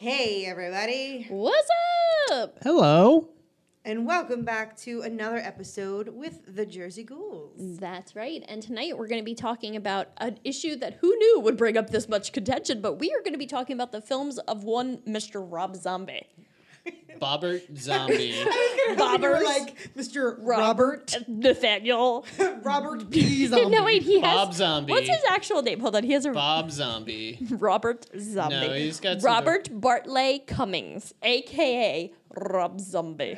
Hey, everybody, What's up? Hello. and welcome back to another episode with the Jersey Ghouls. That's right. And tonight we're going to be talking about an issue that who knew would bring up this much contention, but we are going to be talking about the films of one Mr. Rob Zombie. Bobbert Zombie. Bobbers. like Mr. Robert, Nathaniel. Robert P. Zombie. no, wait, he has. Bob Zombie. What's his actual name? Hold on. He has a Bob Zombie. Robert Zombie. No, he's got some- Robert Bartleh Cummings, aka Rob Zombie.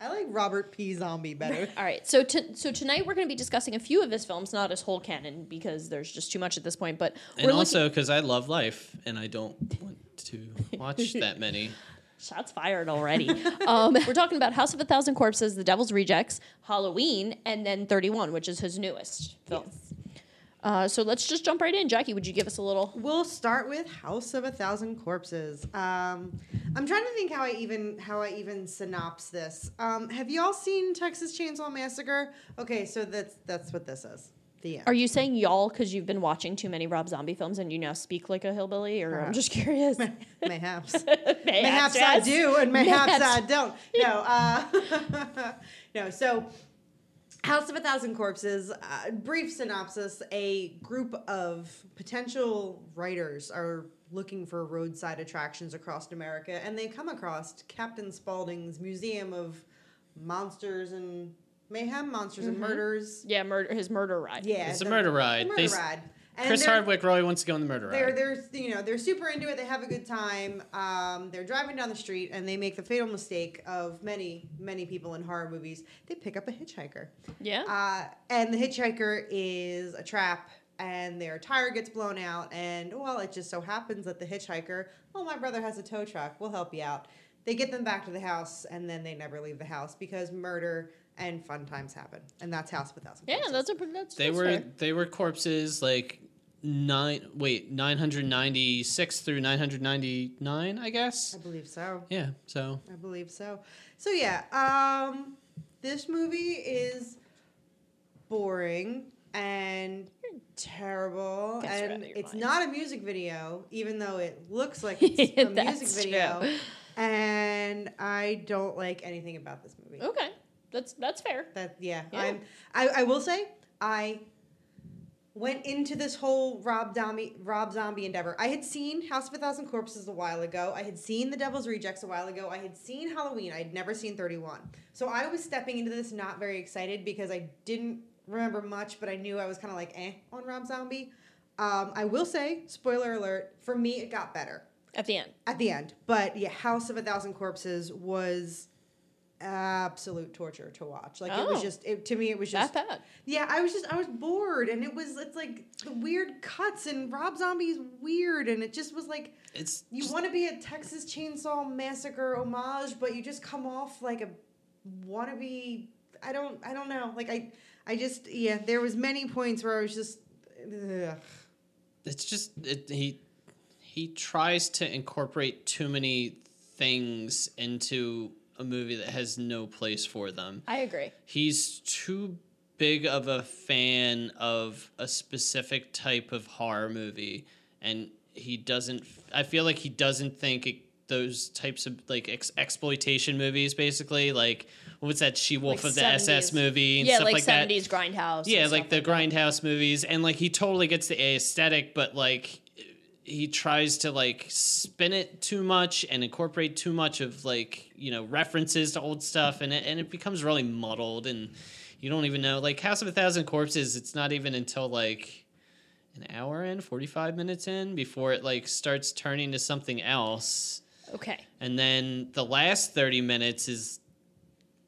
I like Robert P. Zombie better. All right, so to, so tonight we're going to be discussing a few of his films, not his whole canon because there's just too much at this point. But And we're looking- also because I love life and I don't want to watch that many. Shots fired already. um, we're talking about House of a Thousand Corpses, The Devil's Rejects, Halloween, and then 31, which is his newest film. Uh, so let's just jump right in. Jackie, would you give us a little? We'll start with House of a Thousand Corpses. Um, I'm trying to think how I even how I even synopse this. Um, have you all seen Texas Chainsaw Massacre? Okay, so that's that's what this is. The end. Are you saying y'all because you've been watching too many Rob Zombie films and you now speak like a hillbilly? Or I'm just curious. Mayhaps. Mayhaps, Mayhaps I do, and mayhaps Mayhaps. I don't. No, uh, no. So, House of a Thousand Corpses. Uh, brief synopsis: A group of potential writers are looking for roadside attractions across America, and they come across Captain Spaulding's Museum of Monsters and Mayhem, Monsters and Murders. Yeah, murder, his murder ride. Yeah, It's a the- murder ride. the They murder s- ride. And Chris they're- Hardwick really wants to go on the murder they're ride. they're you know they're super into it. They have a good time. Um, they're driving down the street and they make the fatal mistake of many many people in horror movies. They pick up a hitchhiker, Yeah. uh, and the hitchhiker is a trap. And their tire gets blown out, and well, it just so happens that the hitchhiker, oh, my brother has a tow truck. We'll help you out. They get them back to the house, and then they never leave the house because murder and fun times happen, and that's House with Thousand. yeah, Corpses. that's a pretty. that's they that's were fair. they were corpses like nine wait 996 through 999 I guess. I believe so. Yeah, so I believe so. So yeah, um, this movie is boring and terrible, That's and it's mind. not a music video, even though it looks like it's a music That's video. true. And I don't like anything about this movie. Okay, that's that's fair. That yeah, Yeah. I'm. I, I will say I went into this whole Rob Zombie Rob Zombie endeavor. I had seen House of a Thousand Corpses a while ago. I had seen The Devil's Rejects a while ago. I had seen Halloween. I had never seen Thirty One. So I was stepping into this not very excited because I didn't remember much, but I knew I was kind of like eh on Rob Zombie. Um, I will say, spoiler alert, for me it got better At the end. at the end. But yeah, House of a Thousand Corpses was absolute torture to watch. Like it was Oh. just it, to me it was just That bad. yeah, I was just I was bored and it was it's like the weird cuts and Rob Zombie's weird and it just was like it's you want to be a Texas Chainsaw Massacre homage, but you just come off like a wannabe. I don't I don't know. Like I I just yeah, there was many points where I was just ugh. it's just it, he he tries to incorporate too many things into a movie that has no place for them. I agree. He's too big of a fan of a specific type of horror movie and he doesn't I feel like he doesn't think it, those types of like ex- exploitation movies basically like what's that She Wolf Like of the SS movie and Yeah, stuff like, like, that. 70s grindhouse. Yeah, like the that. grindhouse movies, and like he totally gets the aesthetic, but like he tries to like spin it too much and incorporate too much of like you know references to old stuff, and it and it becomes really muddled, and you don't even know. Like House of a Thousand Corpses, it's not even until like an hour in, forty five minutes in, before it like starts turning to something else. Okay. And then the last 30 minutes is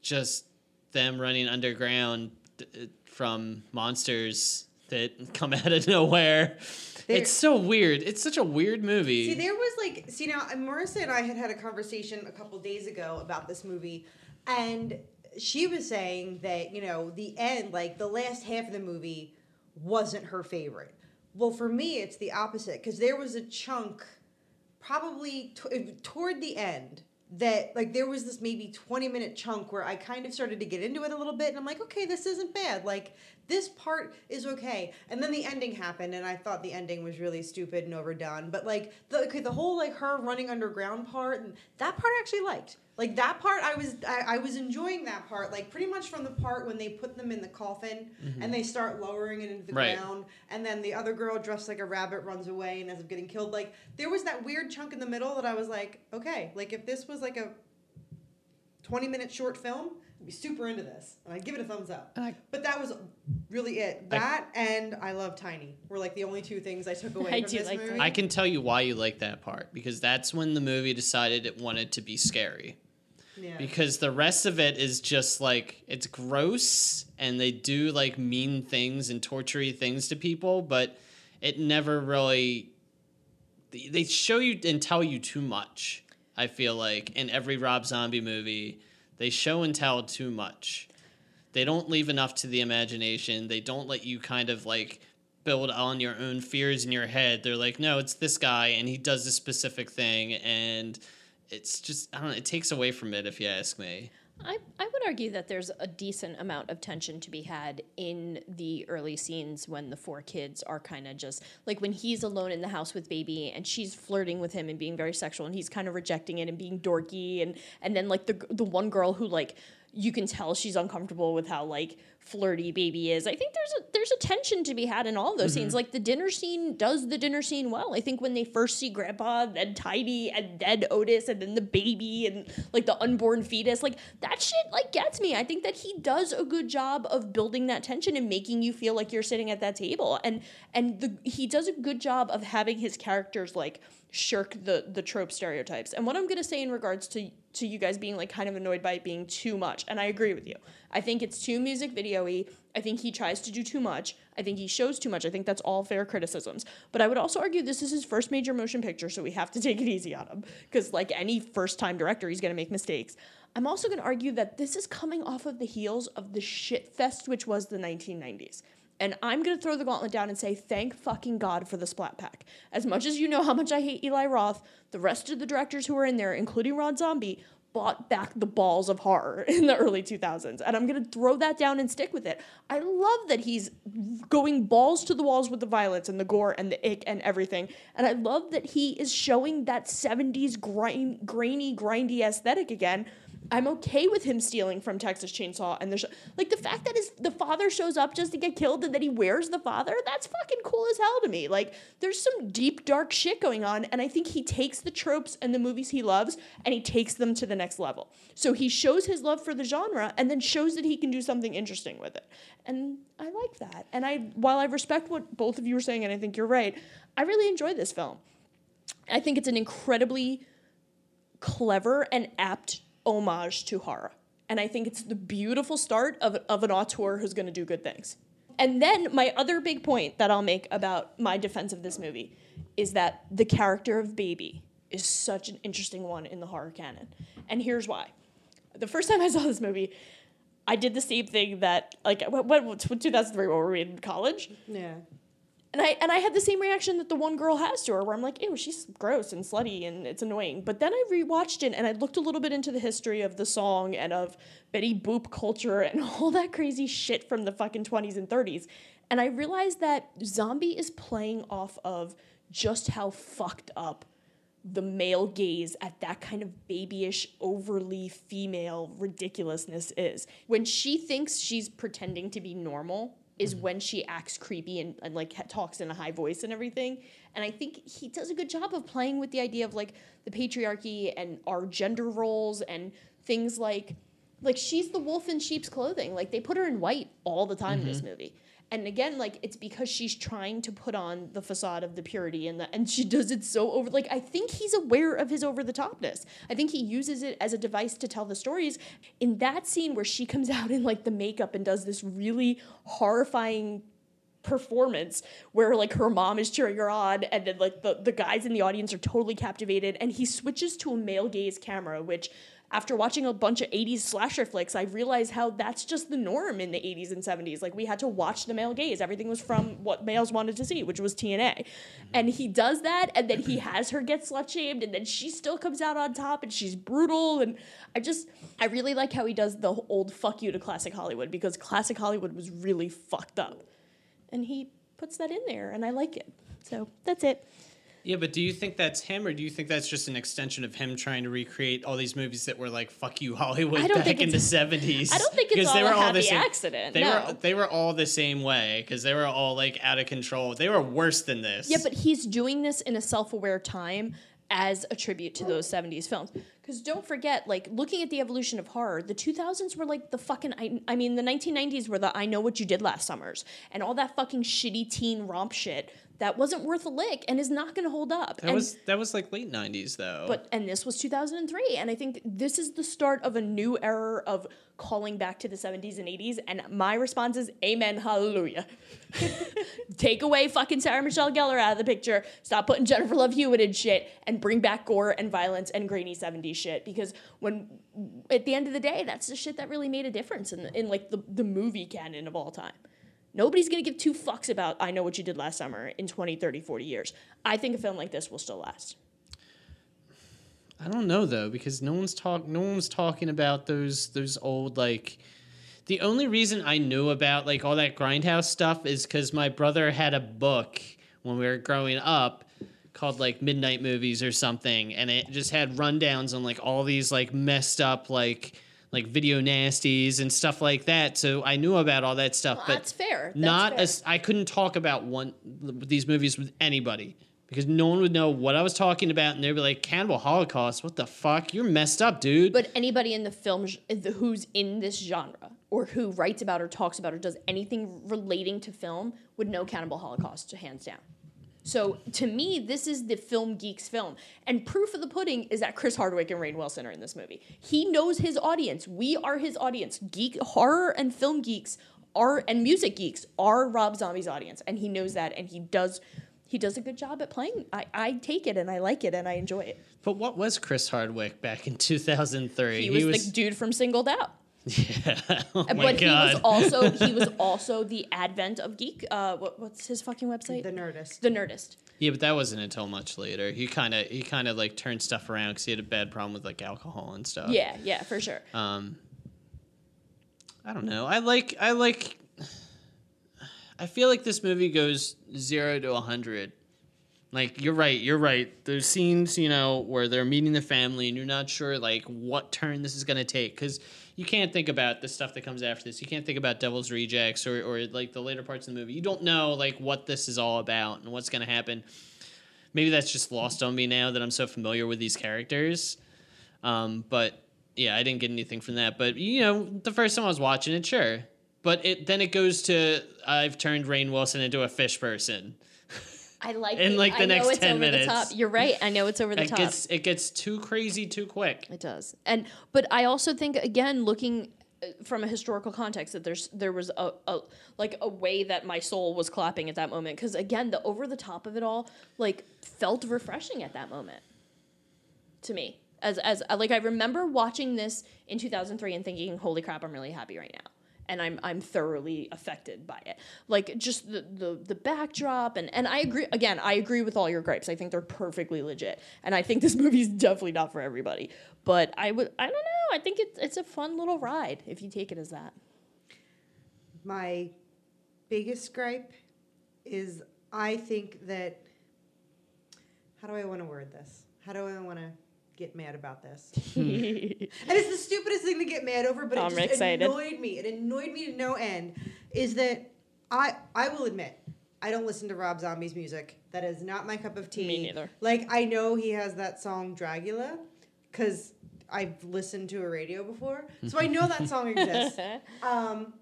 just them running underground uh, from monsters that come out of nowhere. There- it's so weird. It's such a weird movie. See, there was like, see now, Marissa and I had had a conversation a couple days ago about this movie, and she was saying that you know the end, like the last half of the movie, wasn't her favorite. Well, for me, it's the opposite because there was a chunk, probably t- eh, toward the end. That like there was this maybe 20 minute chunk where I kind of started to get into it a little bit and I'm like, okay, this isn't bad. Like this part is okay. And then the ending happened and I thought the ending was really stupid and overdone. But like the okay, the whole like her running underground part and that part I actually liked. Like that part I was I, I was enjoying that part, like pretty much from the part when they put them in the coffin mm-hmm. and they start lowering it into the Right. ground and then the other girl dressed like a rabbit runs away and ends up getting killed. Like there was that weird chunk in the middle that I was like, okay, like if this was like a 20 minute short film, I'd be super into this. And I'd give it a thumbs up. but that was really it. That and I love Tiny were like the only two things I took away I from do this like movie. Tiny. I can tell you why you like that part because that's when the movie decided it wanted to be scary. yeah. Because the rest of it is just like it's gross and they do like mean things and tortury things to people, but it never really they- they show you and tell you too much. I feel like in every Rob Zombie movie, they show and tell too much. They don't leave enough to the imagination. They don't let you kind of like build on your own fears in your head. They're like, no, it's this guy and he does this specific thing and it's just I don't know, it takes away from it if you ask me. I, I would argue that there's a decent amount of tension to be had in the early scenes when the four kids are kind of just like when he's alone in the house with baby and she's flirting with him and being very sexual and he's kind of rejecting it and being dorky and and then like the the one girl who like you can tell she's uncomfortable with how like flirty baby is. I think there's a there's a tension to be had in all those scenes. Mm-hmm. Like the dinner scene does the dinner scene well. I think when they first see grandpa, then Tiny, and then Otis, and then the baby and like the unborn fetus, like that shit like gets me. I think that he does a good job of building that tension and making you feel like you're sitting at that table. And and the he does a good job of having his characters like shirk the the trope stereotypes. And what I'm gonna say in regards to to you guys being like kind of annoyed by it being too much, and I agree with you. I think it's too music video-y. I think he tries to do too much. I think he shows too much. I think that's all fair criticisms. But I would also argue this is his first major motion picture, so we have to take it easy on him. Because like any first-time director, he's gonna make mistakes. I'm also gonna argue that this is coming off of the heels of the shit fest, which was the 1990s. And I'm gonna throw the gauntlet down and say, thank fucking God for the Splat Pack. As much as you know how much I hate Eli Roth, the rest of the directors who were in there, including Rob Zombie, bought back the balls of horror in the early 2000s. And I'm gonna throw that down and stick with it. I love that he's going balls to the walls with the violence and the gore and the ick and everything. And I love that he is showing that 70s grind, grainy, grindy aesthetic again. I'm okay with him stealing from Texas Chainsaw and the sh- like the fact that his the father shows up just to get killed and that he wears the father that's fucking cool as hell to me. Like there's some deep dark shit going on and I think he takes the tropes and the movies he loves and he takes them to the next level. So he shows his love for the genre and then shows that he can do something interesting with it. And I like that. And I while I respect what both of you are saying and I think you're right I really enjoy this film. I think it's an incredibly clever and apt homage to horror. And I think it's the beautiful start of, of an auteur who's going to do good things. And then my other big point that I'll make about my defense of this movie is that the character of Baby is such an interesting one in the horror canon. And here's why. The first time I saw this movie, I did the same thing that, like, what, what, what 2003, what were we in college? yeah. And I and I had the same reaction that the one girl has to her, where I'm like, ew, she's gross and slutty and it's annoying. But then I rewatched it and I looked a little bit into the history of the song and of Betty Boop culture and all that crazy shit from the fucking 20s and 30s. And I realized that Zombie is playing off of just how fucked up the male gaze at that kind of babyish, overly female ridiculousness is. When she thinks she's pretending to be normal, is mm-hmm. when she acts creepy and, and like talks in a high voice and everything. And I think he does a good job of playing with the idea of like the patriarchy and our gender roles and things like like she's the wolf in sheep's clothing. Like they put her in white all the time in this mm-hmm. movie. And again, like it's because she's trying to put on the facade of the purity and the and she does it so over like I think he's aware of his over the topness. I think he uses it as a device to tell the stories. In that scene where she comes out in like the makeup and does this really horrifying performance where like her mom is cheering her on and then like the, the guys in the audience are totally captivated and he switches to a male gaze camera which after watching a bunch of 80s slasher flicks i realized how that's just the norm in the 80s and 70s like we had to watch the male gaze. Everything was from what males wanted to see which was tna and he does that and then he has her get slut shamed and then she still comes out on top and she's brutal and i just i really like how he does the old fuck you to classic hollywood because classic hollywood was really fucked up. And he puts that in there and i like it. So that's it Yeah, but do you think that's him, or do you think that's just an extension of him trying to recreate all these movies that were like "fuck you Hollywood" back think in the seventies? I don't think it's all a happy accident, They no. were they were all the same way because they were all like out of control. They were worse than this. Yeah, but he's doing this in a self-aware time as a tribute to those 70s films. Because don't forget, like looking at the evolution of horror, the 2000s were like the fucking. I, I mean, the 1990s were the "I Know What You Did Last Summers" and all that fucking shitty teen romp shit that wasn't worth a lick and is not going to hold up. that and, was that was like late nineties though. but and this was 2003 and i think this is the start of a new era of calling back to the 70s and 80s and my response is amen hallelujah take away fucking sarah michelle gellar out of the picture stop putting jennifer love hewitt in shit and bring back gore and violence and grainy 70s shit because when at the end of the day that's the shit that really made a difference in, in like the, the movie canon of all time Nobody's going to give two fucks about I Know What You Did Last Summer in 20, 30, 40 years. I think a film like this will still last. I don't know though because no one's talk no one's talking about those those old like the only reason I knew about like all that grindhouse stuff is cuz my brother had a book when we were growing up called like Midnight Movies or something and it just had rundowns on like all these like messed up like like video nasties and stuff like that so I knew about all that stuff Well, but that's fair. That's not fair. as I couldn't talk about one these movies with anybody because no one would know what I was talking about, and they'd be like, "Cannibal Holocaust, what the fuck? You're messed up, dude." But anybody in the film who's in this genre or who writes about or talks about or does anything relating to film would know Cannibal Holocaust hands down. So to me, this is the film geeks film. And proof of the pudding is that Chris Hardwick and Rainn Wilson are in this movie. He knows his audience. We are his audience. Geek horror and film geeks are and music geeks are Rob Zombie's audience. And he knows that and he does he does a good job at playing. I, I take it and I like it and I enjoy it. But what was Chris Hardwick back in 2003? He was, the dude from Singled Out. Yeah. Oh Uh, my but he was also he was also the advent of geek. Uh, what, what's his fucking website? The Nerdist. The Nerdist. yeah, but that wasn't until much later. He kind of he kind of like turned stuff around because he had a bad problem with like alcohol and stuff. Yeah, yeah, for sure. Um, I don't know. I like I like. I feel like this movie goes zero to a hundred. Like you're right, you're right. There's scenes, you know, where they're meeting the family, and you're not sure like what turn this is gonna take because you can't think about the stuff that comes after this. You can't think about Devil's Rejects or or like the later parts of the movie. You don't know like what this is all about and what's gonna happen. Maybe that's just lost on me now that I'm so familiar with these characters. Um, but yeah, I didn't get anything from that. But you know, the first time I was watching it, sure. But it then it goes to I've turned Rainn Wilson into a fish person. I like in, it. like, the I know next it's 10 over minutes. The top. You're right. I know it's over the It top. gets it gets too crazy too quick. It does. And but I also think again looking uh, from a historical context that there's there was a, a like a way that my soul was clapping at that moment because again the over the top of it all like felt refreshing at that moment to me as as like I remember watching this in 2003 and thinking holy crap I'm really happy right now and I'm I'm thoroughly affected by it like just the the, the backdrop and and I agree again I agree with all your gripes I think they're perfectly legit and I think this movie's definitely not for everybody but I would I don't know I think it's it's a fun little ride if you take it as that My biggest gripe is I think that. How do I want to word this? How do I want to get mad about this? and it's the stupidest thing to get mad over, but I'm it just excited. annoyed me. It annoyed me to no end. Is that I I will admit I don't listen to Rob Zombie's music. That is not my cup of tea. Me neither. Like I know he has that song Dragula, because I've listened to a radio before, so I know that song exists. Um,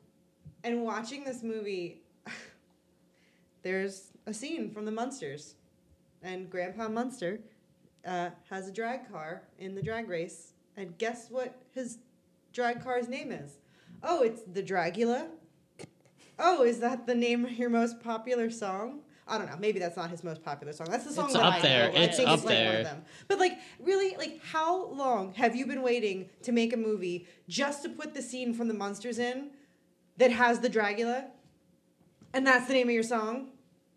and watching this movie, there's a scene from the Munsters, and Grandpa Munster uh, has a drag car in the drag race, and guess what his drag car's name is? Oh, it's the Dragula. Oh, is that the name of your most popular song? I don't know. Maybe that's not his most popular song. That's the song It's that up I there. know. I It's think up it's like one there. of them. But like, really, like, how long have you been waiting to make a movie just to put the scene from the monsters in that has the Dragula, and that's the name of your song?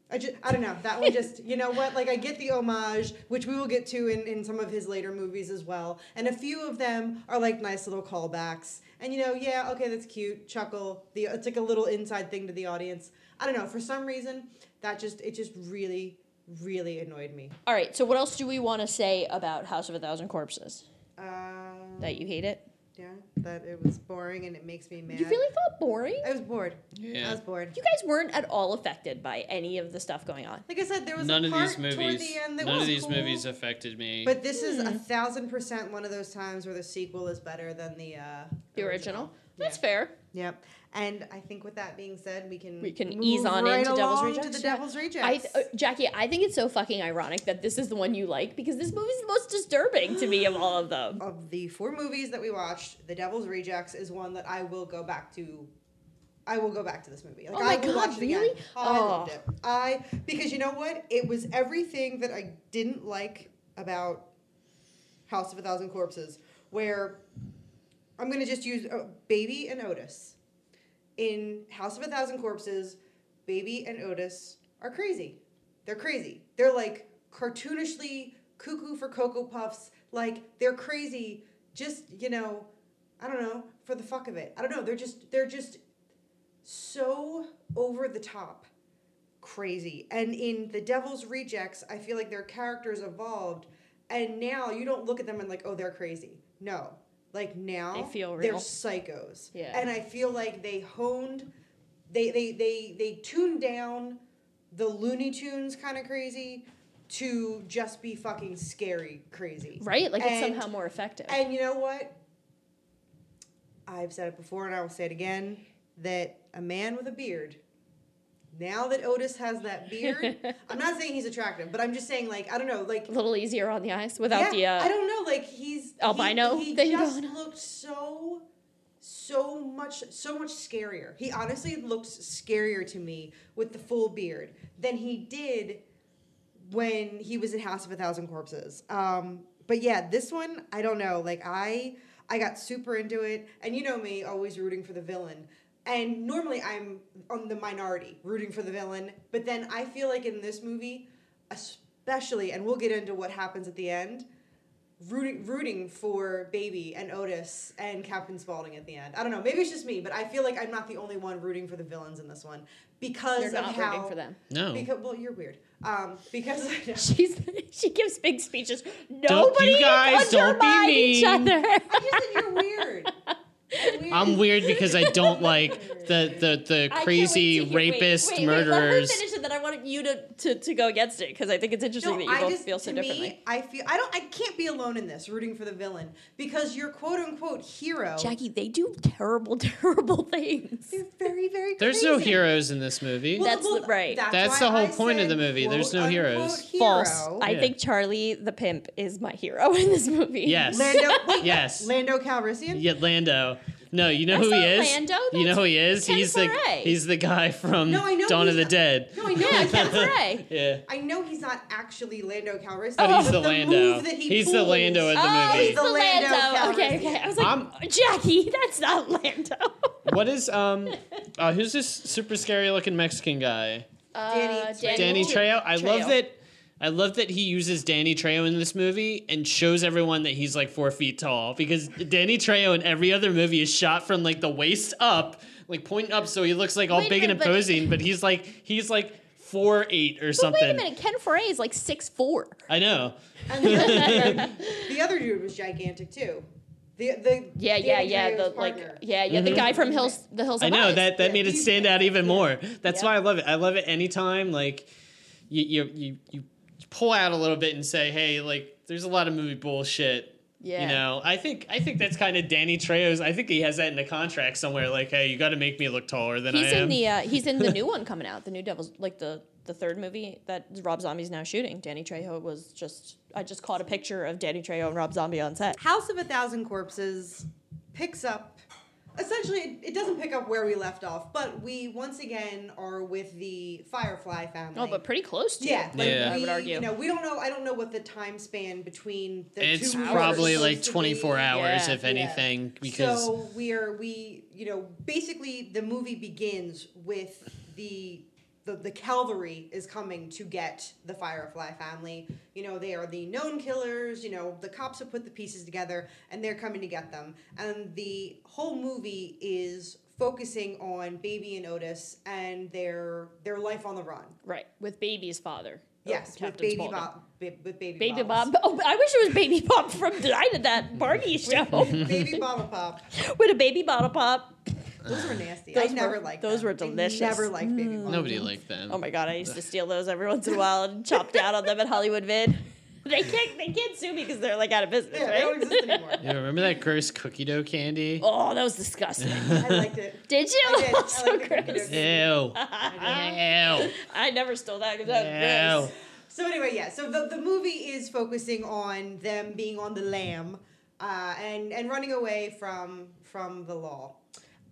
I just, I don't know. That one just, you know what? Like, I get the homage, which we will get to in, in some of his later movies as well. And a few of them are like nice little callbacks. And, you know, yeah, okay, that's cute. Chuckle. The, it's like a little inside thing to the audience. I don't know. For some reason, that just, it just really, really annoyed me. All right. So what else do we want to say about House of a Thousand Corpses? Um, That you hate it? Yeah, that it was boring and it makes me mad. You really thought boring? I was bored. Yeah. I was bored. You guys weren't at all affected by any of the stuff going on. Like I said, there was None a of these movies. the end that None was of these cool. movies affected me. But this is a thousand percent one of those times where the sequel is better than the uh, The original. That's Yeah. fair. Yep. And I think with that being said, we can We can move ease on right into Devil's Rejects. to the. Devil's I, Rejects. uh, Jackie, I think it's so fucking ironic that this is the one you like because this movie is the most disturbing to me of all of them. of the four movies that we watched, The Devil's Rejects is one that I will go back to. I will go back to this movie. Like, Oh my I will God, watch it really? Oh, I Oh. loved it. I because you know what? It was everything that I didn't like about House of a Thousand Corpses. Where I'm gonna just use uh, Baby and Otis. In House of a Thousand Corpses, Baby and Otis are crazy. They're crazy. They're like cartoonishly cuckoo for Cocoa Puffs. Like they're crazy. Just you know, I don't know for the fuck of it. I don't know. They're just they're just so over the top crazy. And in The Devil's Rejects, I feel like their characters evolved, and now you don't look at them and like, oh, they're crazy. No, like now They feel real. they're psychos. Yeah. And I feel like they honed, they they they they tuned down the Looney Tunes kind of crazy to just be fucking scary crazy. Right? Like it's somehow more effective. and you know what? I've said it before and I will say it again that a man with a beard, now that Otis has that beard, I'm not saying he's attractive, but I'm just saying, like, I don't know, like, a little easier on the eyes without yeah, the uh, I don't know, like, he's albino He, he just looked so, so much, so much scarier. He honestly looked scarier to me with the full beard than he did when he was in House of a Thousand Corpses. Um, but yeah, this one, I don't know. Like I, I got super into it, and you know me, always rooting for the villain. And normally I'm on the minority, rooting for the villain. But then I feel like in this movie, especially, and we'll get into what happens at the end. Rooting, rooting for Baby and Otis and Captain Spaulding at the end. I don't know. Maybe it's just me, but I feel like I'm not the only one rooting for the villains in this one because You're of how. rooting for them. no. Because well, you're weird. Um, because She's she gives big speeches. Nobody you guys, don't be undermine each mean. other. I just said you're weird. You're weird. I'm weird because I don't like the the, the I can't wait crazy wait, rapist wait, wait, let her murderers. finish it, then I want you to, to, to go against it because I think it's interesting No, that you I both just feel so to differently. me, I feel I don't. I can't be alone in this rooting for the villain because your quote unquote hero. Jackie, they do terrible, terrible things. they're very very. There's no heroes in this movie. That's the- right. That's why the whole I point of the movie. There's no quote, heroes. hero. False. I think Charlie the pimp is my hero in this movie. yes. Lando. Wait, Yes. Lando Calrissian. Yeah, Lando. No, you know That's who he is. Lando, you know that's who he is. Ken he's the he's the guy from No, I know Dawn of he's the not- Dead. No, I know. Yeah, he's Ken not- Foray. Yeah. I know he's not actually Lando Calrissian. But he's but the Lando. move that he He's the pulls- Lando in the Oh, movie. he's the The Lando Lando. Okay, Calrissian. okay. I was like, I'm- Jackie, that's not Lando. What is um uh, who's this super scary looking Mexican guy? Danny Uh, Trejo. Danny Trejo. I love that. I love that he uses Danny Trejo in this movie and shows everyone that he's like four feet tall because Danny Trejo in every other movie is shot from like the waist up, like pointing up, so he looks like all Wait big and minute, but- imposing. But he's like he's like four eight or But something. wait a minute, Ken Foree is like six four. I know. The other, dude was gigantic too. The the Yeah, yeah, Danny yeah. Trejo's The like, partner. yeah, yeah. The mm-hmm. guy from Hills, the Hills. I know Eyes. that that Yeah, made it stand out even more. That's Yeah. why I love it. I love it anytime like you you you you pull out a little bit and say, hey, like there's a lot of movie bullshit. Yeah. You know, I think I think that's kind of Danny Trejo's. I think he has that in the contract somewhere. Like, hey, you got to make me look taller than He's I am. in the uh, he's in the new one coming out, the new Devil's like the the third movie that Rob Zombie's now shooting. Danny Trejo was just I just caught a picture of Danny Trejo and Rob Zombie on set. House of a Thousand Corpses picks up essentially it, it doesn't pick up where we left off, but we once again are with the Firefly family. Oh, but pretty close to. yeah, like Yeah. We, I would argue. You know, we don't know. I don't know what the time span between the It's two. movies probably is like 24 be. hours, Yeah. if Yeah. anything, because so we are we you know basically the movie begins with the the, the cavalry is coming to get the Firefly family. You know, they are the known killers. You know, the cops have put the pieces together and they're coming to get them. And the whole movie is focusing on Baby and Otis and their their life on the run. Right, with baby's father. Oh, yes, with Baby. Bob. ba- With Baby, Baby Bottles. Bob. Oh, I wish it was Baby Bob from Night at that Barney show Baby Bottle Pop. with a baby bottle pop. Those were nasty. Those I never were- liked those them. were I delicious. never liked Baby Bottle. nobody liked them. Oh my god, I used to steal those every once in a while and chop down on them at Hollywood Vid. They can't they can't sue me because they're like out of business, Yeah, they don't exist anymore. Yeah, remember that gross cookie dough candy? oh, that was disgusting. I liked it. Did you? I did. I so liked gross. Ew. Ew. I never stole that because that was Ew. gross. So anyway, yeah. So the, the movie is focusing on them being on the lam, uh, and and running away from from the law.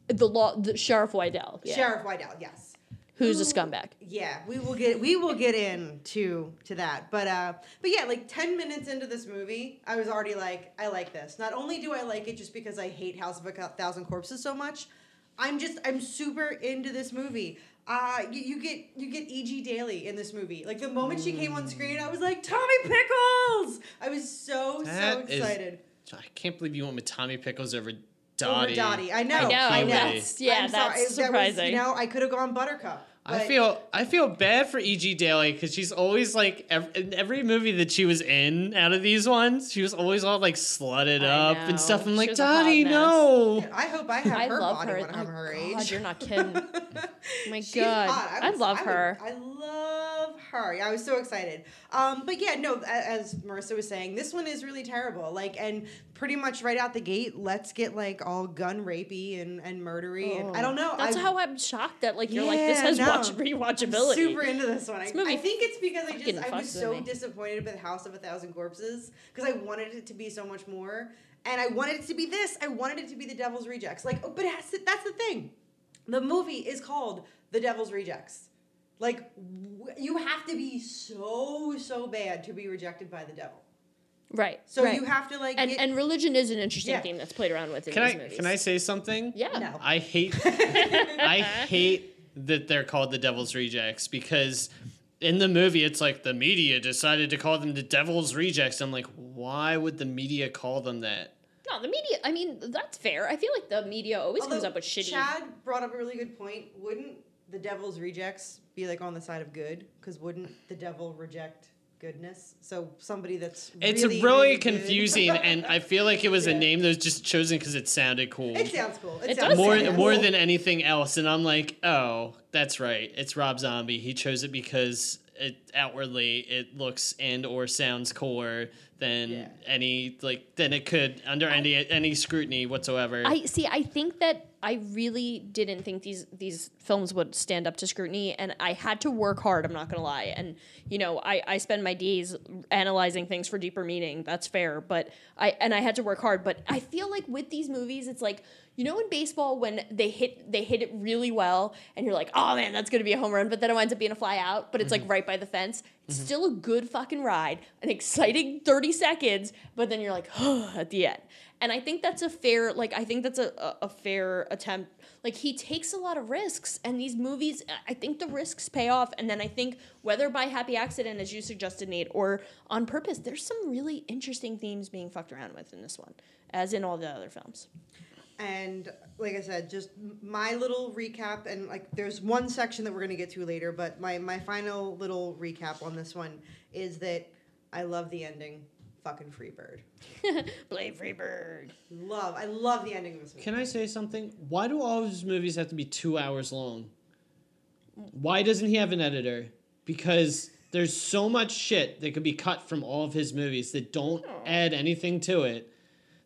The law, the Sheriff Wydell, yeah, Sheriff Wydell, yes. who's a scumbag. Yeah, we will get we will get into to that, but uh, but yeah, like ten minutes into this movie, I was already like, I like this. Not only do I like it just because I hate House of a Thousand Corpses so much, I'm just I'm super into this movie. Uh, you, you get you get E.G. Daily in this movie. Like the moment she came on screen, I was like, Tommy Pickles! I was so so That is- excited. I can't believe you went with Tommy Pickles over Over Dottie. Dottie, I know, I know, I know. that's- yeah, I'm that's That was, surprising. you know, I could have gone Buttercup. I feel I feel bad for E.G. Daily because she's always like ev- in every movie that she was in out of these ones, she was always all like slutted I up know. and stuff. I'm She like, was Dottie, mess. no. I hope I have I her love body her. when I'm oh, her God, age. you're not kidding. Oh my She's god, hot. I, was- love would- her. I love her. Yeah, I was so excited. Um, but yeah, no, as Marissa was saying, this one is really terrible. Like, and pretty much right out the gate, let's get like all gun rapey and, and murdery. And I don't know. Oh. That's I, how I'm shocked that like you're like this has no. watch rewatchability. Super into this one. I, I think it's because I just I was so disappointed with House of a Thousand Corpses because I wanted it to be so much more, and I wanted it to be this. I wanted it to be The Devil's Rejects. Like, oh, but that's the, that's the thing. The movie is called The Devil's Rejects. Like, w- you have to be so so bad to be rejected by the devil. right. So right. you have to like and get- and religion is an interesting Yeah. theme that's played around with in Can these I movies. can I say something? Yeah. No. I hate I hate that they're called the Devil's Rejects because in the movie it's like the media decided to call them the Devil's Rejects. I'm like, why would the media call them that? No, the media. I mean, that's fair. I feel like the media always comes up with shitty. Chad brought up a really good point. Wouldn't the devil's rejects be like on the side of good? Because wouldn't the devil reject goodness? So somebody that's It's really, really, really good- confusing, and I feel like it was Yeah. a name that was just chosen because it sounded cool. it sounds cool. It, It sounds does more sound more cool. than anything else, and I'm like, oh, that's right. It's Rob Zombie. He chose it because it outwardly it looks and or sounds cooler than Yeah. any like than it could under any any scrutiny whatsoever. I see. I think that I really didn't think these these films would stand up to scrutiny, and I had to work hard. I'm not gonna lie, and you know, I I spend my days analyzing things for deeper meaning. That's fair, but I and I had to work hard. But I feel like with these movies, it's like. You know, in baseball, when they hit they hit it really well, and you're like, "Oh man, that's gonna be a home run," but then it winds up being a fly out. But it's like mm-hmm. right by the fence. It's mm-hmm. still a good fucking ride, an exciting thirty seconds. But then you're like, "Oh," at the end. And I think that's a fair, like, I think that's a, a, fair attempt. Like, he takes a lot of risks, and these movies, I think the risks pay off. And then I think, whether by happy accident, as you suggested, Nate, or on purpose, there's some really interesting themes being fucked around with in this one, as in all the other films. And like I said, just my little recap, and like there's one section that we're gonna get to later, but my my final little recap on this one is that I love the ending. Fucking Freebird. Blade Freebird. Love. I love the ending of this movie. Can I say something? Why do all of his movies have to be two hours long? Why doesn't he have an editor? Because there's so much shit that could be cut from all of his movies that don't oh. add anything to it.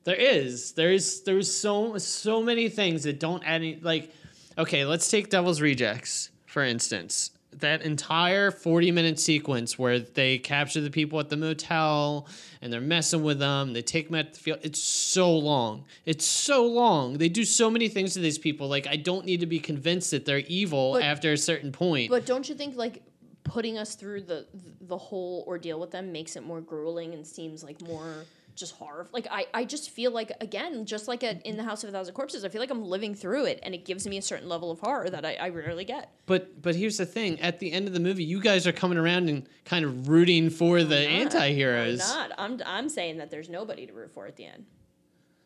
There is. There's there's so so many things that don't add any like okay, let's take Devil's Rejects, for instance. That entire 40 minute sequence where they capture the people at the motel and they're messing with them they take them at the field it's so long. It's so long. They do so many things to these people like i don't need to be convinced that they're evil But- after a certain point. But don't you think like putting us through the the whole ordeal with them makes it more grueling and seems like more just horror? Like I I just feel like again, just like at, in the House of a Thousand Corpses, I feel like I'm living through it, and it gives me a certain level of horror that I, I rarely get. but but here's the thing at the end of the movie you guys are coming around and kind of rooting for the I'm anti-heroes not. I'm I'm saying that there's nobody to root for at the end.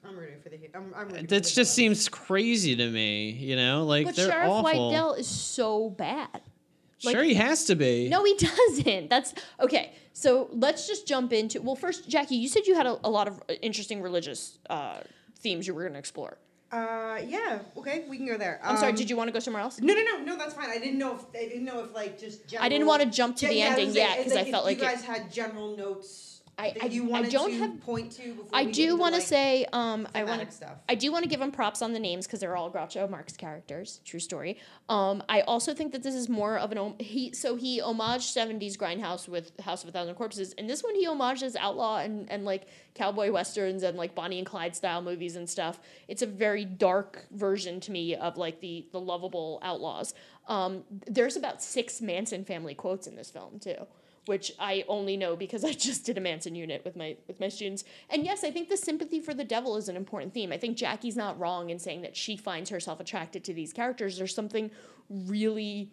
I'm rooting for the. I'm, I'm rooting that for the just seems crazy to me you know like But they're Sheriff awful Wydell is so bad. Like- sure he has to be No, he doesn't. That's okay. So let's just jump into. Well, first, Jackie, you said you had a, a lot of uh, interesting religious uh, themes you were going to explore. Uh, yeah. Okay, we can go there. I'm sorry. Um, Did you want to go somewhere else? No, no, no, no. That's fine. I didn't know if I didn't know if like just. General, I didn't wanna jump to the I was ending saying, yet, it's 'cause I if felt like you it- guys had general notes. I- I- I don't to have- point to. Before I do want to like, say, um, I want to. I do want to give them props on the names because they're all Groucho Marx characters. True story. Um, I also think that this is more of an he. So he homaged '70s grindhouse with House of a Thousand Corpses, and this one he homages outlaw and and like cowboy westerns and like Bonnie and Clyde style movies and stuff. It's a very dark version to me of like the the lovable outlaws. Um, there's about six Manson family quotes in this film too which I only know because I just did a Manson unit with my with my students. And yes, I think the sympathy for the devil is an important theme. I think Jackie's not wrong in saying that she finds herself attracted to these characters. There's something really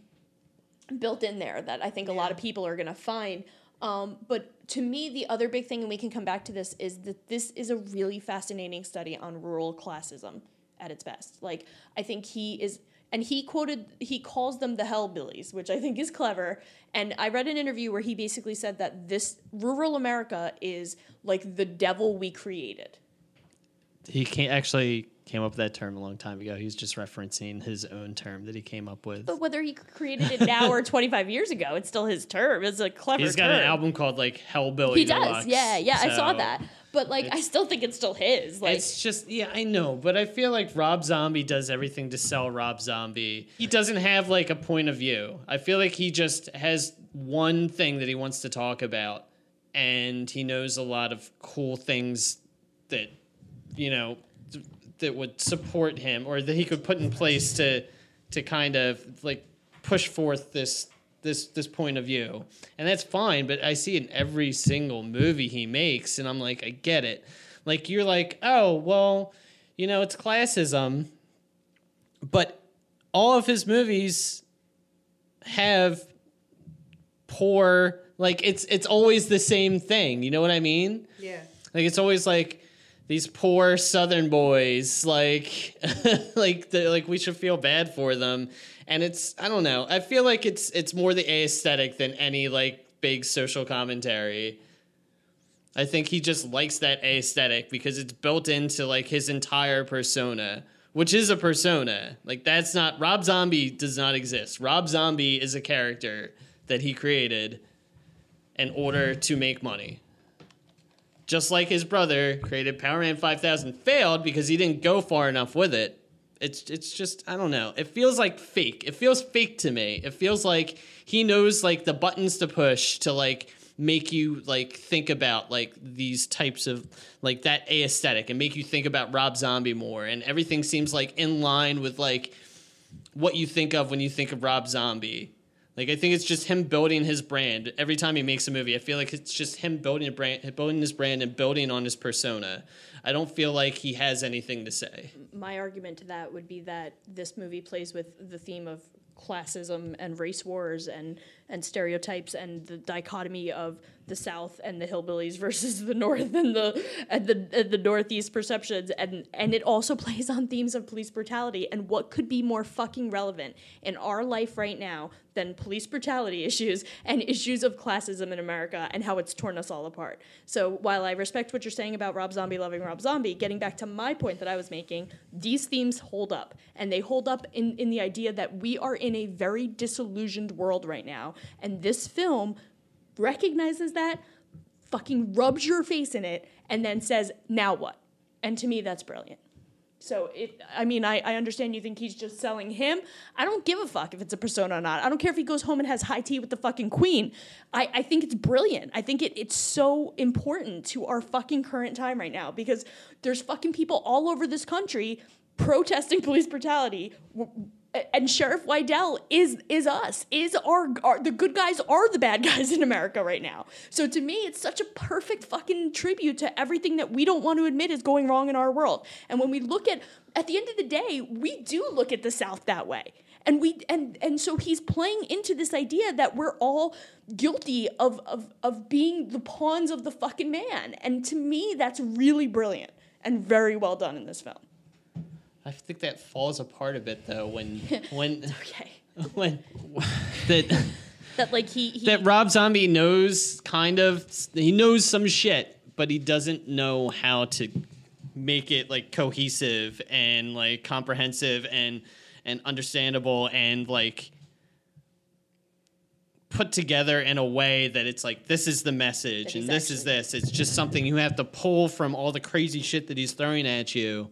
built in there that I think a lot of people are going to find. Um, but to me, the other big thing, and we can come back to this, is that this is a really fascinating study on rural classism at its best. Like, I think he is, and he quoted, he calls them the hellbillies, which I think is clever. And I read an interview where he basically said that this rural America is like the devil we created. He can't actually came up with that term a long time ago. He's just referencing his own term that he came up with. But whether he created it now or 25 years ago, it's still his term. It's a clever He's got an album called like Hellbilly. He does, Deluxe, yeah, yeah. I saw that, but like, I still think it's still his. Like, it's just yeah, I know, but I feel like Rob Zombie does everything to sell Rob Zombie. He doesn't have like a point of view. I feel like he just has one thing that he wants to talk about, and he knows a lot of cool things that you know that would support him or that he could put in place to to kind of like push forth this this this point of view. And that's fine but i see it in every single movie he makes and i'm like i get it. Like you're like oh well you know it's classism but all of his movies have poor like it's it's always the same thing you know what i mean? Yeah. like it's always like these poor Southern boys, like like like we should feel bad for them, and it's I don't know. I feel like it's it's more the aesthetic than any like big social commentary. I think he just likes that aesthetic because it's built into like his entire persona, which is a persona. Like that's not Rob Zombie does not exist. Rob Zombie is a character that he created in order to make money just like his brother created Powerman 5000 failed because he didn't go far enough with it. It's it's just I don't know. It feels like fake. It feels fake to me. It feels like he knows like the buttons to push to like make you like think about like these types of like that aesthetic and make you think about Rob Zombie more and everything seems like in line with like what you think of when you think of Rob Zombie. Like I think it's just him building his brand every time he makes a movie. I feel like it's just him building a brand, building his brand, and building on his persona. I don't feel like he has anything to say. my argument to that would be that this movie plays with the theme of classism and race wars and and stereotypes and the dichotomy of the South and the hillbillies versus the North and the and the and the Northeast perceptions and and it also plays on themes of police brutality and what could be more fucking relevant in our life right now than police brutality issues and issues of classism in America and how it's torn us all apart. So while I respect what you're saying about Rob Zombie loving Rob Zombie, getting back to my point that I was making, these themes hold up. And they hold up in, in the idea that we are in a very disillusioned world right now. And this film recognizes that, fucking rubs your face in it, and then says, now what? And to me, that's brilliant. So I mean, I, I understand you think he's just selling him. I don't give a fuck if it's a persona or not. I don't care if he goes home and has high tea with the fucking queen. I, I think it's brilliant. I think it, it's so important to our fucking current time right now because there's fucking people all over this country protesting police brutality. And Sheriff Wydell is is us. Is our, our the good guys are the bad guys in America right now. So to me, it's such a perfect fucking tribute to everything that we don't want to admit is going wrong in our world. And when we look at at the end of the day, we do look at the South that way. And we and and so he's playing into this idea that we're all guilty of of of being the pawns of the fucking man. And to me, that's really brilliant and very well done in this film. I think that falls apart a bit though when when Okay. when that That like he, he that Rob Zombie knows kind of he knows some shit, but he doesn't know how to make it like cohesive and like comprehensive and and understandable and like put together in a way that it's like this is the message and this is this. It's just something you have to pull from all the crazy shit that he's throwing at you.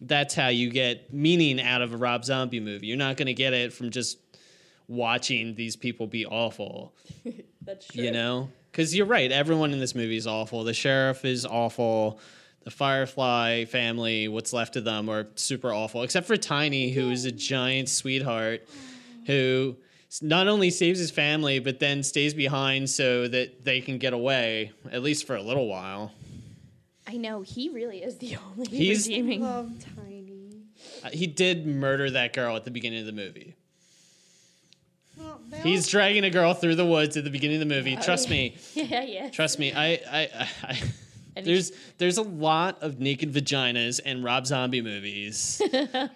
That's how you get meaning out of a Rob Zombie movie. You're not going to get it from just watching these people be awful. That's true. you know? Because you're right everyone in this movie is awful. The sheriff is awful. The firefly family what's left of them are super awful except for tiny who is a giant sweetheart who not only saves his family but then stays behind so that they can get away at least for a little while I know he really is the only He's- redeeming. Love Tiny. Uh, he did murder that girl at the beginning of the movie Well, he's all- dragging a girl through the woods at the beginning of the movie trust me yeah, yeah. Trust me, I, I, I, I there's there's a lot of naked vaginas in Rob Zombie movies.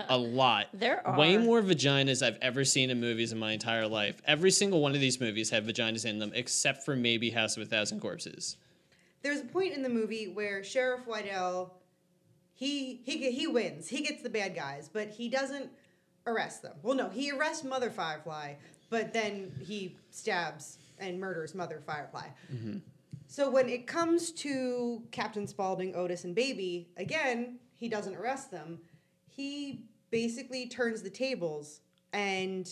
a lot. There are way more vaginas I've ever seen in movies in my entire life. Every single one of these movies have vaginas in them, except for maybe House of a Thousand Corpses. There's a point in the movie where Sheriff Wydell, he he he wins. He gets the bad guys, but he doesn't arrest them. Well, no, he arrests Mother Firefly, but then he stabs and murders Mother Firefly. Mm-hmm. So when it comes to Captain Spaulding, Otis, and Baby, again, he doesn't arrest them. He basically turns the tables and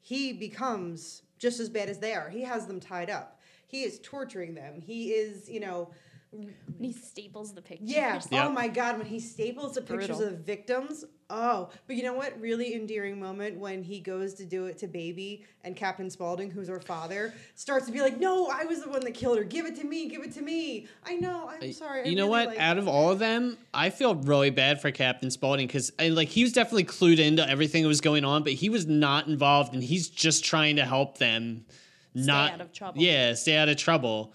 he becomes just as bad as they are. He has them tied up. He is torturing them. He is, you know, When he staples the pictures. yeah. Yep. Oh my God, when he staples the pictures Brutal. of the victims. Oh, but you know what? Really endearing moment when he goes to do it to Baby and Captain Spaulding, who's her father, starts to be like, "No, I was the one that killed her. Give it to me. Give it to me. I know. I'm sorry. I you know really what? like Out of all of them, I feel really bad for Captain Spaulding because like he was definitely clued into everything that was going on, but he was not involved, and he's just trying to help them not out of trouble. Yeah, stay out of trouble.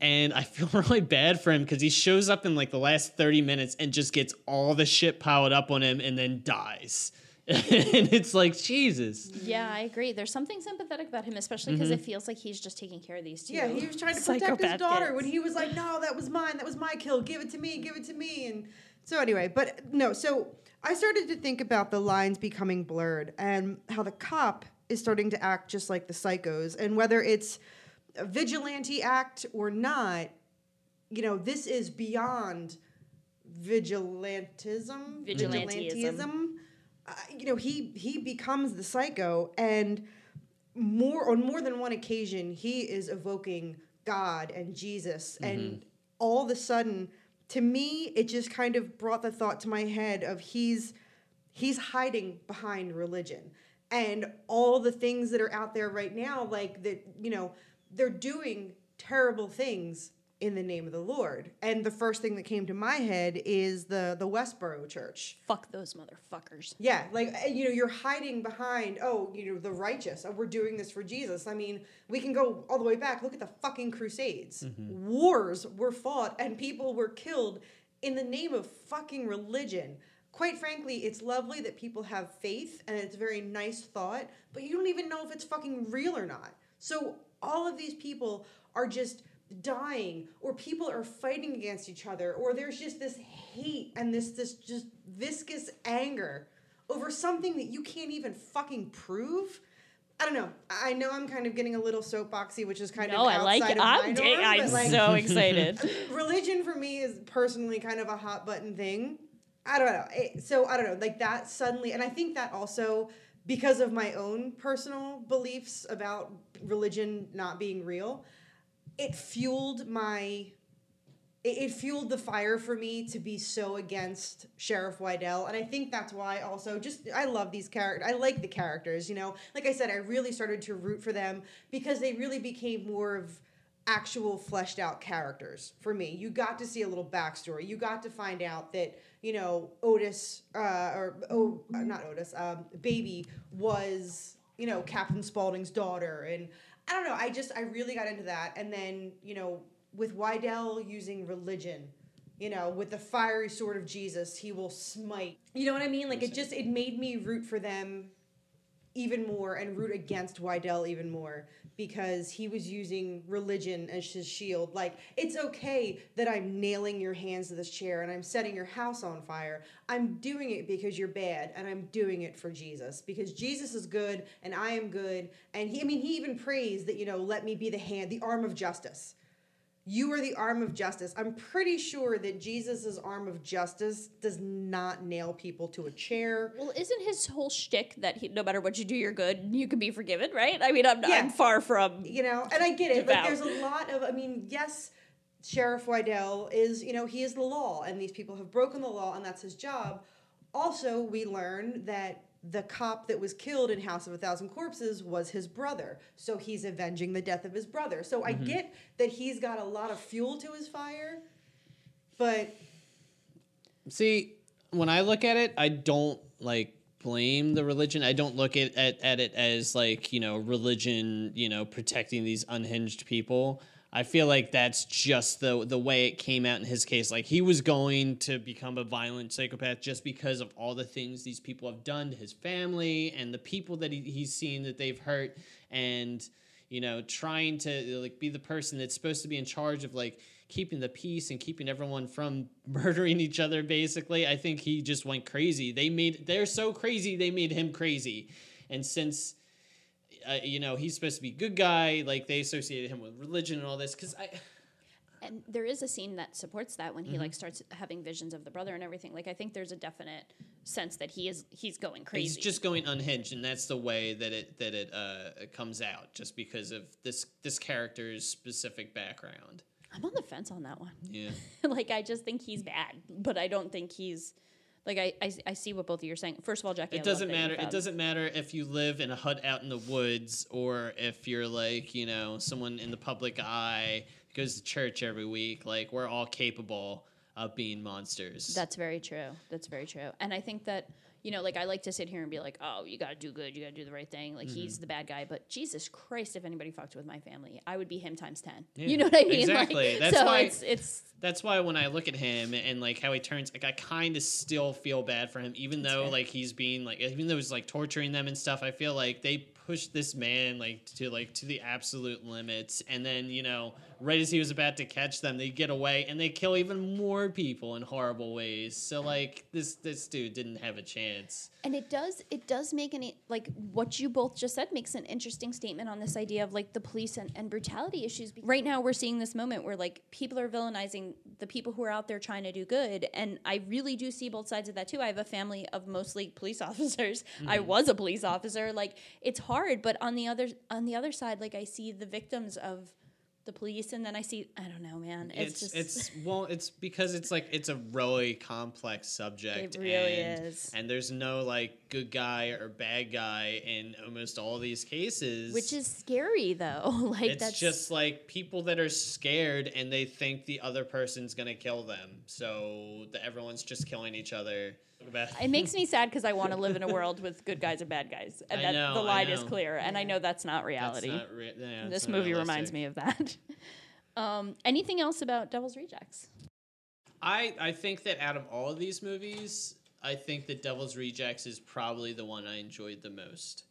And I feel really bad for him because he shows up in like the last 30 minutes and just gets all the shit piled up on him and then dies. and it's like, Jesus. Yeah, I agree. There's something sympathetic about him, especially because it mm-hmm. feels like he's just taking care of these two. Yeah, he was trying to protect his daughter kids. when he was like, "No, that was mine. That was my kill. Give it to me. Give it to me." And so anyway, but no. So I started to think about the lines becoming blurred and how the cop is starting to act just like the psychos, and whether it's a vigilante act or not, you know, this is beyond vigilantism. Vigilantism. Vigilantism. Uh, you know, he he becomes the psycho, and more on more than one occasion, he is evoking God and Jesus, and all of a sudden, to me, it just kind of brought the thought to my head of he's he's hiding behind religion and all the things that are out there right now like that you know they're doing terrible things in the name of the lord. And the first thing that came to my head is the the westboro church. Fuck those motherfuckers. yeah like uh, you know you're hiding behind oh you know the righteous. Oh, we're doing this for jesus. I mean we can go all the way back. Look at the fucking crusades. Wars were fought and people were killed in the name of fucking religion quite frankly it's lovely that people have faith and it's a very nice thought but you don't even know if it's fucking real or not so all of these people are just dying or people are fighting against each other or there's just this hate and this this just viscous anger over something that you can't even fucking prove I don't know. I know I'm kind of getting a little soapboxy, which is kind No, of I like outside it. of my I'm, norm, I'm like, so excited. religion for me is personally kind of a hot button thing. I don't know. It, so I don't know, like that suddenly, and I think that also because of my own personal beliefs about religion not being real, it fueled my. It, fueled the fire for me to be so against Sheriff Wydell, and I think that's why also just I love these characters. I like the characters, you know. Like I said, I really started to root for them because they really became more of actual fleshed out characters for me. You got to see a little backstory. You got to find out that you know Otis uh, or oh uh, not Otis, um, Baby was you know Captain Spaulding's daughter, and I don't know. I just I really got into that, and then you know with Wydell using religion. You know, with the fiery sword of Jesus, he will smite. You know what I mean? Like it just it made me root for them even more and root against Wydell even more because he was using religion as his shield. Like, it's okay that I'm nailing your hands to this chair and I'm setting your house on fire. I'm doing it because you're bad and I'm doing it for Jesus because Jesus is good and I am good. And he, I mean, he even prays that, you know, let me be the hand, the arm of justice. You are the arm of justice. I'm pretty sure that Jesus' arm of justice does not nail people to a chair. Well, isn't his whole shtick that he, no matter what you do, you're good, you can be forgiven, right? I mean, I'm, Yeah. I'm far from. you know and i get it Devout. like there's a lot of i mean yes sheriff wydell is you know he is the law and these people have broken the law and that's his job also we learn that the cop that was killed in house of a thousand corpses was his brother so he's avenging the death of his brother so i mm-hmm. get that he's got a lot of fuel to his fire but See, when I look at it, I don't like blame the religion. I don't look at, at, at it as like, you know, religion, you know, protecting these unhinged people. I feel like that's just the the way it came out in his case. Like he was going to become a violent psychopath just because of all the things these people have done to his family and the people that he, he's seen that they've hurt and you know trying to like be the person that's supposed to be in charge of like keeping the peace and keeping everyone from murdering each other basically. I think he just went crazy. They made they're so crazy they made him crazy. And since uh, you know he's supposed to be a good guy like they associated him with religion and all this because i And there is a scene that supports that when he Mm-hmm. like starts having visions of the brother and everything. Like I think there's a definite sense that he is he's going crazy. he's just going unhinged and that's the way that it that it uh it comes out just because of this this character's specific background I'm on the fence on that one. yeah like I just think he's bad, but I don't think he's like I I, I see what both of you are saying. First of all, Jackie, It love doesn't matter. It doesn't matter if you live in a hut out in the woods or if you're like, you know, someone in the public eye goes to church every week. Like we're all capable of being monsters. That's very true. That's very true. And I think that, you know, like I like to sit here and be like, oh, you got to do good. You got to do the right thing. Like Mm-hmm. he's the bad guy. But Jesus Christ, if anybody fucked with my family, I would be him times 10. Yeah, you know what I mean? exactly. Like, That's so why- it's, it's, That's why when I look at him and like how he turns, like I kind of still feel bad for him, even though fair. like he's being like, even though he's like torturing them and stuff. I feel like they pushed this man like to like to the absolute limits, and then you know, right as he was about to catch them, they get away and they kill even more people in horrible ways. So like this this dude didn't have a chance. and it does, it does make any, like what you both just said makes an interesting statement on this idea of like the police and, and brutality issues. Right now, we're seeing this moment where like people are villainizing the people who are out there trying to do good. And I really do see both sides of that too. I have a family of mostly police officers. I mm-hmm. was a police officer. Like it's hard, but on the other on the other side, like I see the victims of the police, and then I see I don't know, man. It's, It's just it's well, it's because it's like it's a really complex subject. It really and, is. And there's no like good guy or bad guy in almost all these cases. which is scary though. like it's that's just like people that are scared and they think the other person's gonna kill them. So the, everyone's just killing each other. About- it makes me sad because I want to live in a world with good guys and bad guys, and I that know, the I line is clear. And I know that's not That's reality. not re- yeah, it's this not movie reminds me of that. um, anything else about Devil's Rejects? I I think that out of all of these movies, I think that Devil's Rejects is probably the one I enjoyed the most.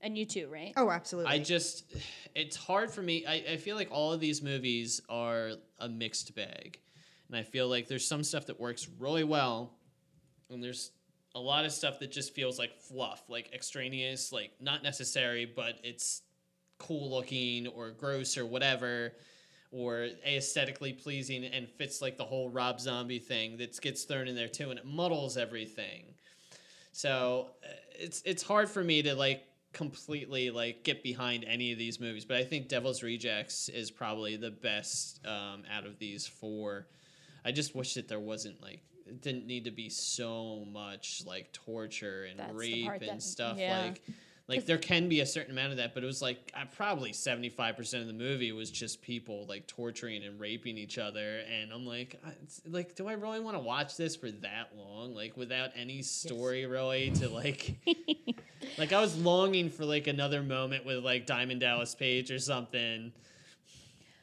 And you too, right? oh absolutely I just, it's hard for me. I, I feel like all of these movies are a mixed bag. And I feel like there's some stuff that works really well, and there's a lot of stuff that just feels like fluff, like extraneous, like not necessary, but it's cool looking or gross or whatever. or aesthetically pleasing and fits like the whole Rob Zombie thing that gets thrown in there too, and it muddles everything. So uh, it's it's hard for me to like completely like get behind any of these movies, but I think Devil's Rejects is probably the best um, out of these four. I just wish that there wasn't like it didn't need to be so much like torture and That's rape and that- stuff yeah. like like there can be a certain amount of that but it was like probably 75% of the movie was just people like torturing and raping each other and i'm like I, like do i really want to watch this for that long? Like without any story really to like like i was longing for like another moment with like diamond dallas page or something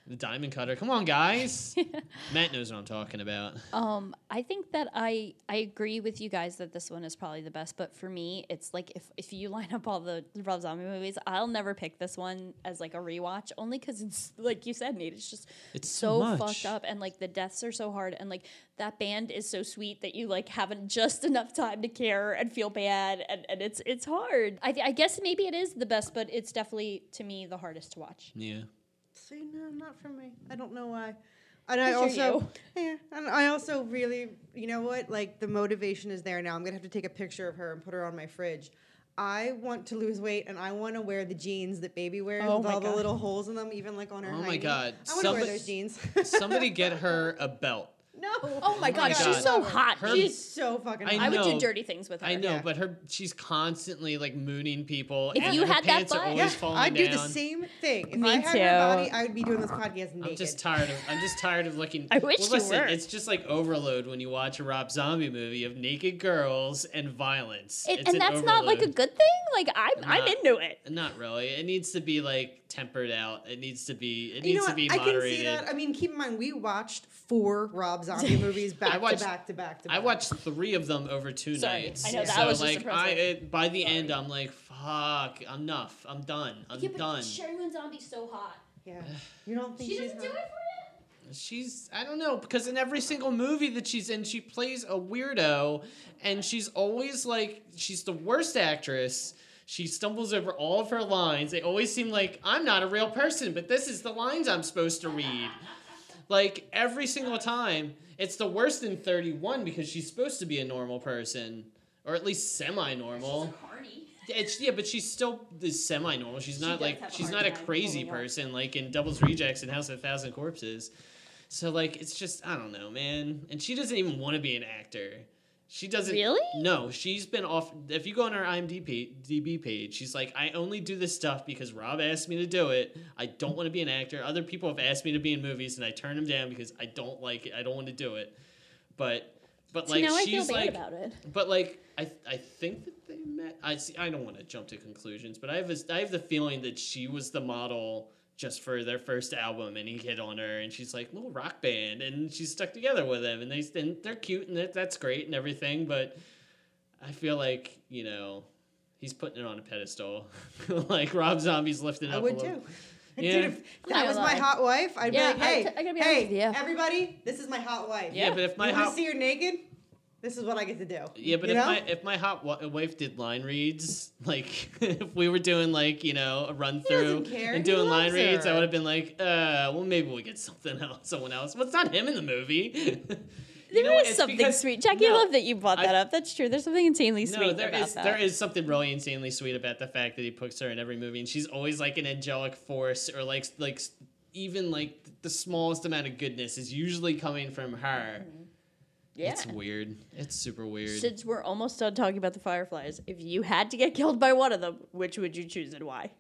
the diamond cutter. Come on guys. Matt knows what i'm talking about. Um, I think that I I agree with you guys that this one is probably the best, but for me, it's like if if you line up all the Rob Zombie movies, I'll never pick this one as like a rewatch, only because it's like you said, Nate, it's just It's so fucked up, and like the deaths are so hard, and like that band is so sweet that you like haven't just enough time to care and feel bad, and, and it's it's hard. I I guess maybe it is the best, but it's definitely to me the hardest to watch. yeah See, no, not for me. I don't know why. And I also, yeah, and I also really, you know what? Like the motivation is there now. I'm gonna have to take a picture of her and put her on my fridge. I want to lose weight, and I want to wear the jeans that baby wears Oh with my all the little holes in them, even like on her. Oh my hiney. God. I want to wear those jeans. somebody get her a belt no. Oh, oh my god, my she's so hot. Her- She's She's so fucking. I hot. I would do know. dirty things with her. I know, Yeah. but her she's constantly like mooning people. If and you her had that pants are butt- always Yeah, falling I'd do the same thing. If Me I had too. her body, I would be doing this podcast naked. I'm just tired of. I'm just tired of looking. I wish well, you listen, were. It's just like overload when you watch a Rob Zombie movie of naked girls and violence. It, It's and an that's not like a overload. good thing. Like I'm, I'm Not- into it. Not really. It needs to be like tempered out. It needs to be. It You needs know to what? be I can moderated. see that. I mean, keep in mind we watched four Rob Zombie movies back watched- to back to back to back. I watched three of them over two Sorry, nights. I know, that so was just like I it, by the end I'm like fuck enough. I'm done. I'm done. Sheri Moon Zombie's so hot. Yeah. You don't think she she's hot? for She's I don't know because in every single movie that she's in, she plays a weirdo, and she's always like she's the worst actress. She stumbles over all of her lines. They always seem like I'm not a real person, but this is the lines I'm supposed to read. Like every single time, it's the worst in 31 because she's supposed to be a normal person, or at least semi-normal. It's yeah, but she's still semi-normal. She's not does like she's not a crazy person like in Devil's Rejects and House of a Thousand Corpses. So like it's just I don't know, man. And she doesn't even want to be an actor. She doesn't Really? No, she's been off. If you go on her IMDb DB page, she's like, I only do this stuff because Rob asked me to do it. I don't want to be an actor. Other people have asked me to be in movies, and I turn them down because I don't like it. I don't want to do it. But but See, like now I feel she's like about it. but like I I think that they met. I see. I don't want to jump to conclusions, but I have a, I have the feeling that she was the model just for their first album, and he hit on her, and she's like little rock band, and she's stuck together with him, and they and they're cute, and that, that's great and everything, but I feel like you know. He's putting it on a pedestal, like Rob Zombie's lifting I up. would a little. too. Yeah. Dude, if that was gonna my hot wife, I'd Yeah, be like, hey, I- I be hey, with you. everybody, this is my hot wife. Yeah, but if my you want hot to see her naked? This is what I get to do. Yeah, but you if know? my if my hot wa- wife did line reads, like if we were doing like you know a run through doesn't and He doing line loves reads, I would have been like, uh, well maybe we'll get something else, someone else. Well, it's not him in the movie. There You is know what? Something because- sweet. Jackie, I love that you brought I- that up. That's true. There's something insanely No, sweet there about is that. there is something really insanely sweet about the fact that he puts her in every movie, and she's always like an angelic force, or like like even like the smallest amount of goodness is usually coming from her. Yeah. It's weird. It's super weird. Since we're almost done talking about the Fireflies, if you had to get killed by one of them, which would you choose and why?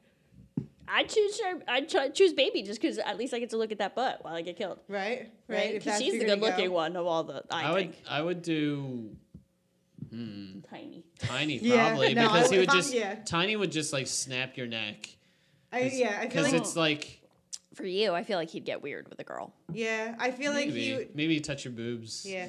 I'd choose I'd choose Baby just because at least I get to look at that butt while I get killed. right, Right? right. Because that's she's the good looking go. one of all the. I, I would. I would do hmm, Tiny. Tiny Yeah, probably no, because I- he would just yeah. Tiny would just like snap your neck. I, yeah, I feel Because like it's like For you, I feel like he'd get weird with a girl. yeah, I feel like he. maybe touch your boobs. Yeah,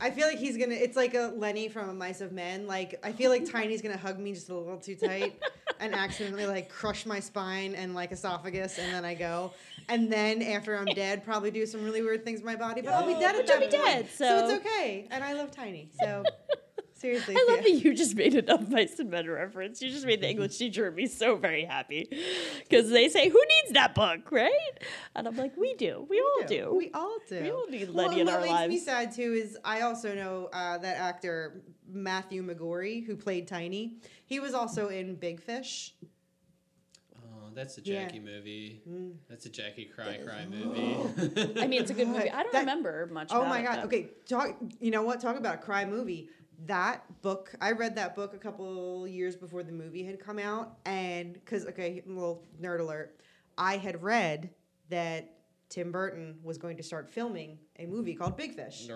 I feel like he's gonna. It's like a Lenny from A Mice of Men. Like I feel like Tiny's gonna hug me just a little too tight, and accidentally like crush my spine and like esophagus, and then I go. And then after I'm dead, probably do some really weird things to my body, but I'll be dead at But you'll that be point. dead, so so- it's okay. And I love Tiny, so Seriously. I love yeah. that you just made it up Mice and Men reference. You just made the English teacher and me so very happy because they say, "Who needs that book?" Right? And I'm like, "We do. We, all do. We all do. We all need Well, Lenny in what our makes me lives." sad too is I also know uh, that actor Matthew McGrory who played Tiny. He was also in Big Fish. Oh, that's a Yeah. Jackie movie. That's a Jackie cry cry movie. I mean, it's a good movie. I don't That- remember much. Oh about my god. though. Okay, talk. You know what? Talk about a cry movie. That book, I read that book a couple years before the movie had come out, and because okay, little nerd alert, I had read that Tim Burton was going to start filming a movie called Big Fish.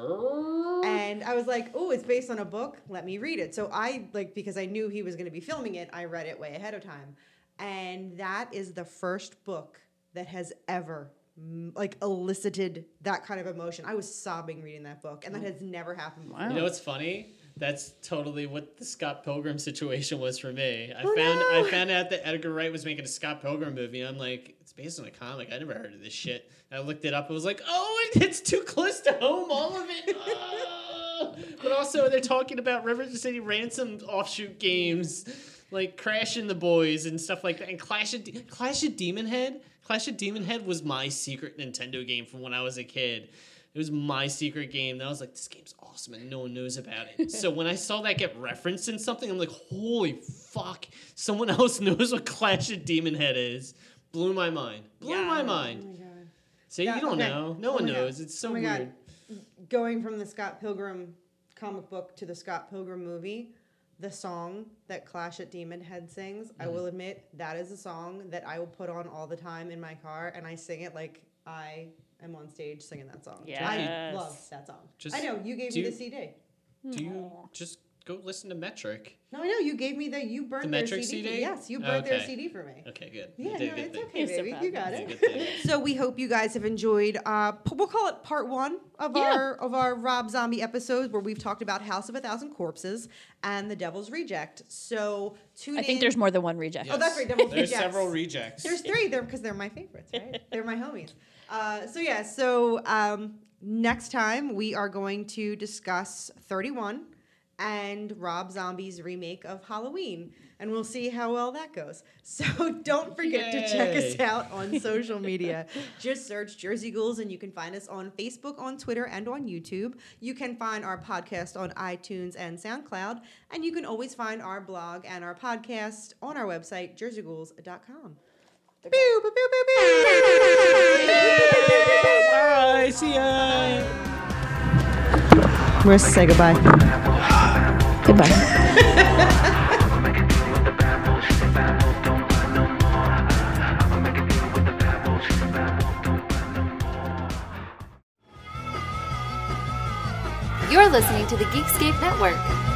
And I was like, "Oh, it's based on a book. Let me read it." So I like because I knew he was going to be filming it. I read it way ahead of time, and that is the first book that has ever like elicited that kind of emotion. I was sobbing reading that book, and that hmm. has never happened before. You know what's funny? That's totally what the Scott Pilgrim situation was for me. I Oh, found no. I found out that Edgar Wright was making a Scott Pilgrim movie. I'm like, it's based on a comic. I never heard of this shit. And I looked it up. I was like, oh, it's too close to home. All of it. Ah. But also, they're talking about River City Ransom offshoot games, like Crash and the Boys and stuff like that. And Clash of De- Clash of Demon Head. Clash of Demon Head was my secret Nintendo game from when I was a kid. It was my secret game. And I was like, this game's awesome, and no one knows about it. so when I saw that get referenced in something, I'm like, holy fuck! Someone else knows what Clash of Demon Head is. Blew my mind. Blew my mind. See, Yeah, you don't okay. know. No Oh one my God. knows. It's so Oh my weird. God. Going from the Scott Pilgrim comic book to the Scott Pilgrim movie, the song that Clash at Demon Head sings, I Mm-hmm. will admit that is a song that I will put on all the time in my car, and I sing it like I am on stage singing that song. Yeah, I Yes. love that song. Just I know you gave do me you- the CD. Do you just go listen to Metric? No, I know you gave me the you burned The their Metric CD. for- CD? Yes, you burned their Okay. CD for me. Okay, good. Yeah, you did no, good it's thing. okay, You're so baby. proud you of got You did a it. good thing. So we hope you guys have enjoyed. Uh, p- we'll call it part one of Yeah. our of our Rob Zombie episodes, where we've talked about House of a Thousand Corpses and The Devil's Reject. So tune I think in- there's more than one reject. Oh, that's right. Devil's There's Rejects. several rejects. There's three there because they're my favorites, right? they're my homies. Uh, so yeah, so um, next time we are going to discuss 31 and Rob Zombie's remake of Halloween, and we'll see how well that goes. So don't forget to check us out on social media. Just search Jersey Ghouls, and you can find us on Facebook, on Twitter, and on YouTube. You can find our podcast on iTunes and SoundCloud, and you can always find our blog and our podcast on our website, jerseyghouls.com. Pew, pew, pew, pew, pew. Bye. See ya. Marissa, say goodbye. Goodbye. You're listening to the Geekscape Network.